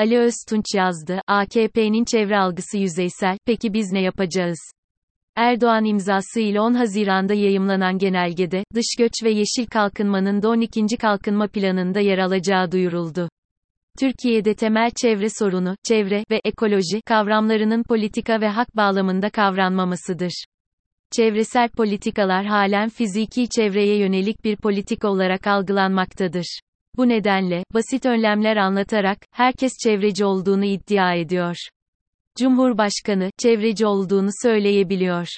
Ali Öztunç yazdı, AKP'nin çevre algısı yüzeysel, peki biz ne yapacağız? Erdoğan imzası ile 10 Haziran'da yayımlanan genelgede, dış göç ve yeşil kalkınmanın da 12. kalkınma planında yer alacağı duyuruldu. Türkiye'de temel çevre sorunu, çevre ve ekoloji kavramlarının politika ve hak bağlamında kavranmamasıdır. Çevresel politikalar halen fiziki çevreye yönelik bir politika olarak algılanmaktadır. Bu nedenle, basit önlemler anlatarak, herkes çevreci olduğunu iddia ediyor. Cumhurbaşkanı, çevreci olduğunu söyleyebiliyor.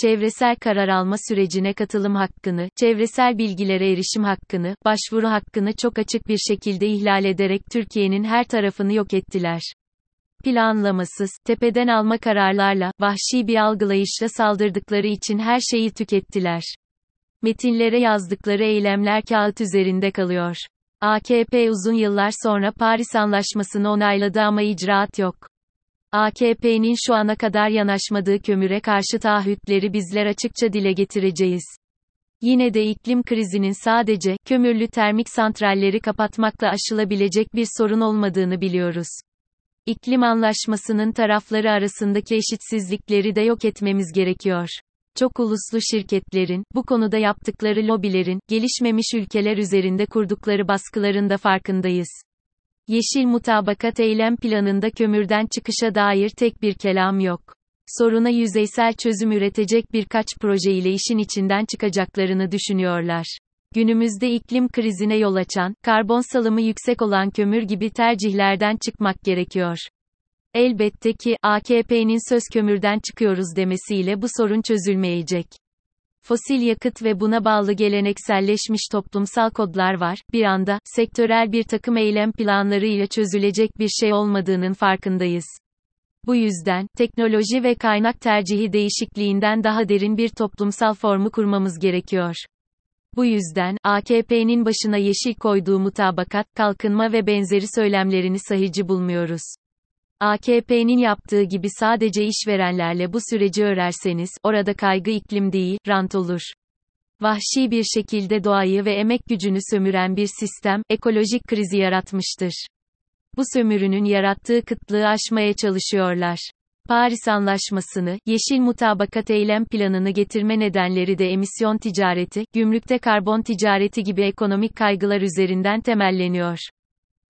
Çevresel karar alma sürecine katılım hakkını, çevresel bilgilere erişim hakkını, başvuru hakkını çok açık bir şekilde ihlal ederek Türkiye'nin her tarafını yok ettiler. Planlamasız, tepeden alma kararlarla, vahşi bir algılayışla saldırdıkları için her şeyi tükettiler. Metinlere yazdıkları eylemler kağıt üzerinde kalıyor. AKP uzun yıllar sonra Paris Anlaşması'nı onayladı ama icraat yok. AKP'nin şu ana kadar yanaşmadığı kömüre karşı taahhütleri bizler açıkça dile getireceğiz. Yine de iklim krizinin sadece kömürlü termik santralleri kapatmakla aşılabilecek bir sorun olmadığını biliyoruz. İklim anlaşmasının tarafları arasındaki eşitsizlikleri de yok etmemiz gerekiyor. Çok uluslu şirketlerin, bu konuda yaptıkları lobilerin, gelişmemiş ülkeler üzerinde kurdukları baskıların da farkındayız. Yeşil mutabakat eylem planında kömürden çıkışa dair tek bir kelam yok. Soruna yüzeysel çözüm üretecek birkaç proje ile işin içinden çıkacaklarını düşünüyorlar. Günümüzde iklim krizine yol açan, karbon salımı yüksek olan kömür gibi tercihlerden çıkmak gerekiyor. Elbette ki, AKP'nin söz kömürden çıkıyoruz demesiyle bu sorun çözülmeyecek. Fosil yakıt ve buna bağlı gelenekselleşmiş toplumsal kodlar var, bir anda, sektörel bir takım eylem planlarıyla çözülecek bir şey olmadığının farkındayız. Bu yüzden, teknoloji ve kaynak tercihi değişikliğinden daha derin bir toplumsal formu kurmamız gerekiyor. Bu yüzden, AKP'nin başına yeşil koyduğu mutabakat, kalkınma ve benzeri söylemlerini sahici bulmuyoruz. AKP'nin yaptığı gibi sadece işverenlerle bu süreci örerseniz, orada kaygı iklim değil, rant olur. Vahşi bir şekilde doğayı ve emek gücünü sömüren bir sistem, ekolojik krizi yaratmıştır. Bu sömürünün yarattığı kıtlığı aşmaya çalışıyorlar. Paris Anlaşması'nı, Yeşil Mutabakat Eylem Planı'nı getirme nedenleri de emisyon ticareti, gümrükte karbon ticareti gibi ekonomik kaygılar üzerinden temelleniyor.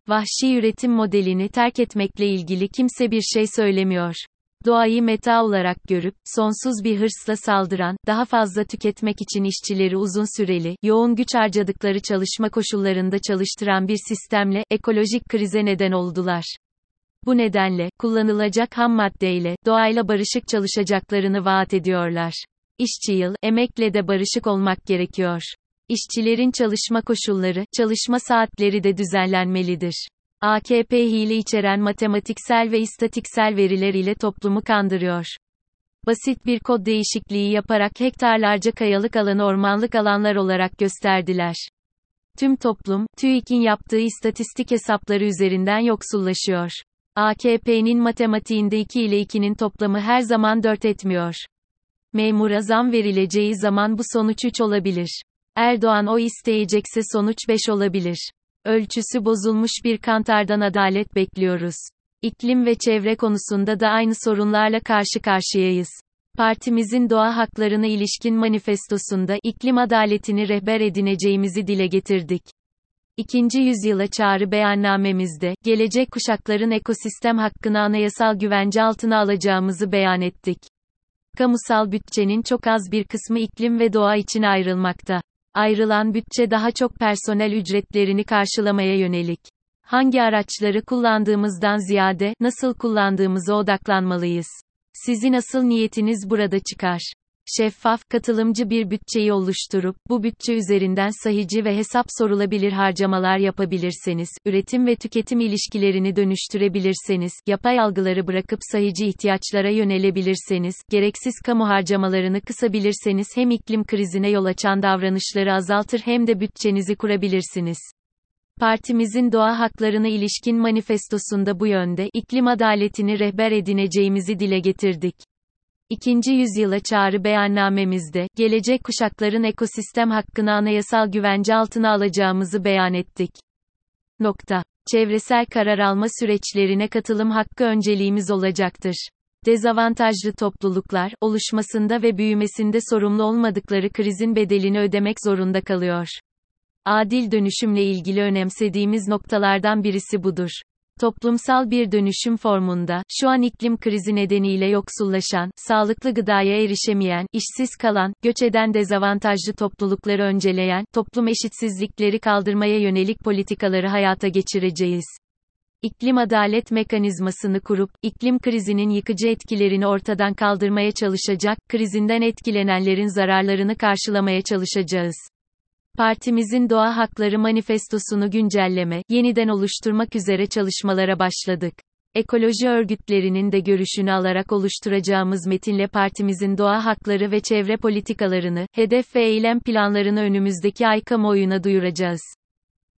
Vahşi üretim modelini terk etmekle ilgili kimse bir şey söylemiyor. Doğayı meta olarak görüp, sonsuz bir hırsla saldıran, daha fazla tüketmek için işçileri uzun süreli, yoğun güç harcadıkları çalışma koşullarında çalıştıran bir sistemle, ekolojik krize neden oldular. Bu nedenle, kullanılacak ham maddeyle, doğayla barışık çalışacaklarını vaat ediyorlar. İşçi yıl, emekle de barışık olmak gerekiyor. İşçilerin çalışma koşulları, çalışma saatleri de düzenlenmelidir. AKP hile içeren matematiksel ve istatiksel veriler ile toplumu kandırıyor. Basit bir kod değişikliği yaparak hektarlarca kayalık alanı ormanlık alanlar olarak gösterdiler. Tüm toplum, TÜİK'in yaptığı istatistik hesapları üzerinden yoksullaşıyor. AKP'nin matematiğinde 2 ile 2'nin toplamı her zaman 4 etmiyor. Memura zam verileceği zaman bu sonuç 3 olabilir. Erdoğan o isteyecekse sonuç 5 olabilir. Ölçüsü bozulmuş bir kantardan adalet bekliyoruz. İklim ve çevre konusunda da aynı sorunlarla karşı karşıyayız. Partimizin doğa haklarına ilişkin manifestosunda iklim adaletini rehber edineceğimizi dile getirdik. İkinci yüzyıla çağrı beyannamemizde, gelecek kuşakların ekosistem hakkını anayasal güvence altına alacağımızı beyan ettik. Kamusal bütçenin çok az bir kısmı iklim ve doğa için ayrılmakta. Ayrılan bütçe daha çok personel ücretlerini karşılamaya yönelik. Hangi araçları kullandığımızdan ziyade, nasıl kullandığımıza odaklanmalıyız. Sizin asıl niyetiniz burada çıkar şeffaf, katılımcı bir bütçeyi oluşturup, bu bütçe üzerinden sahici ve hesap sorulabilir harcamalar yapabilirseniz, üretim ve tüketim ilişkilerini dönüştürebilirseniz, yapay algıları bırakıp sahici ihtiyaçlara yönelebilirseniz, gereksiz kamu harcamalarını kısabilirseniz hem iklim krizine yol açan davranışları azaltır hem de bütçenizi kurabilirsiniz. Partimizin doğa haklarına ilişkin manifestosunda bu yönde iklim adaletini rehber edineceğimizi dile getirdik. İkinci yüzyıla çağrı beyannamemizde, gelecek kuşakların ekosistem hakkını anayasal güvence altına alacağımızı beyan ettik. Nokta. Çevresel karar alma süreçlerine katılım hakkı önceliğimiz olacaktır. Dezavantajlı topluluklar, oluşmasında ve büyümesinde sorumlu olmadıkları krizin bedelini ödemek zorunda kalıyor. Adil dönüşümle ilgili önemsediğimiz noktalardan birisi budur. Toplumsal bir dönüşüm formunda, şu an iklim krizi nedeniyle yoksullaşan, sağlıklı gıdaya erişemeyen, işsiz kalan, göç eden dezavantajlı toplulukları önceleyen, toplum eşitsizlikleri kaldırmaya yönelik politikaları hayata geçireceğiz. İklim adalet mekanizmasını kurup, iklim krizinin yıkıcı etkilerini ortadan kaldırmaya çalışacak, krizinden etkilenenlerin zararlarını karşılamaya çalışacağız. Partimizin Doğa Hakları Manifestosunu güncelleme, yeniden oluşturmak üzere çalışmalara başladık. Ekoloji örgütlerinin de görüşünü alarak oluşturacağımız metinle partimizin doğa hakları ve çevre politikalarını, hedef ve eylem planlarını önümüzdeki ay kamuoyuna duyuracağız.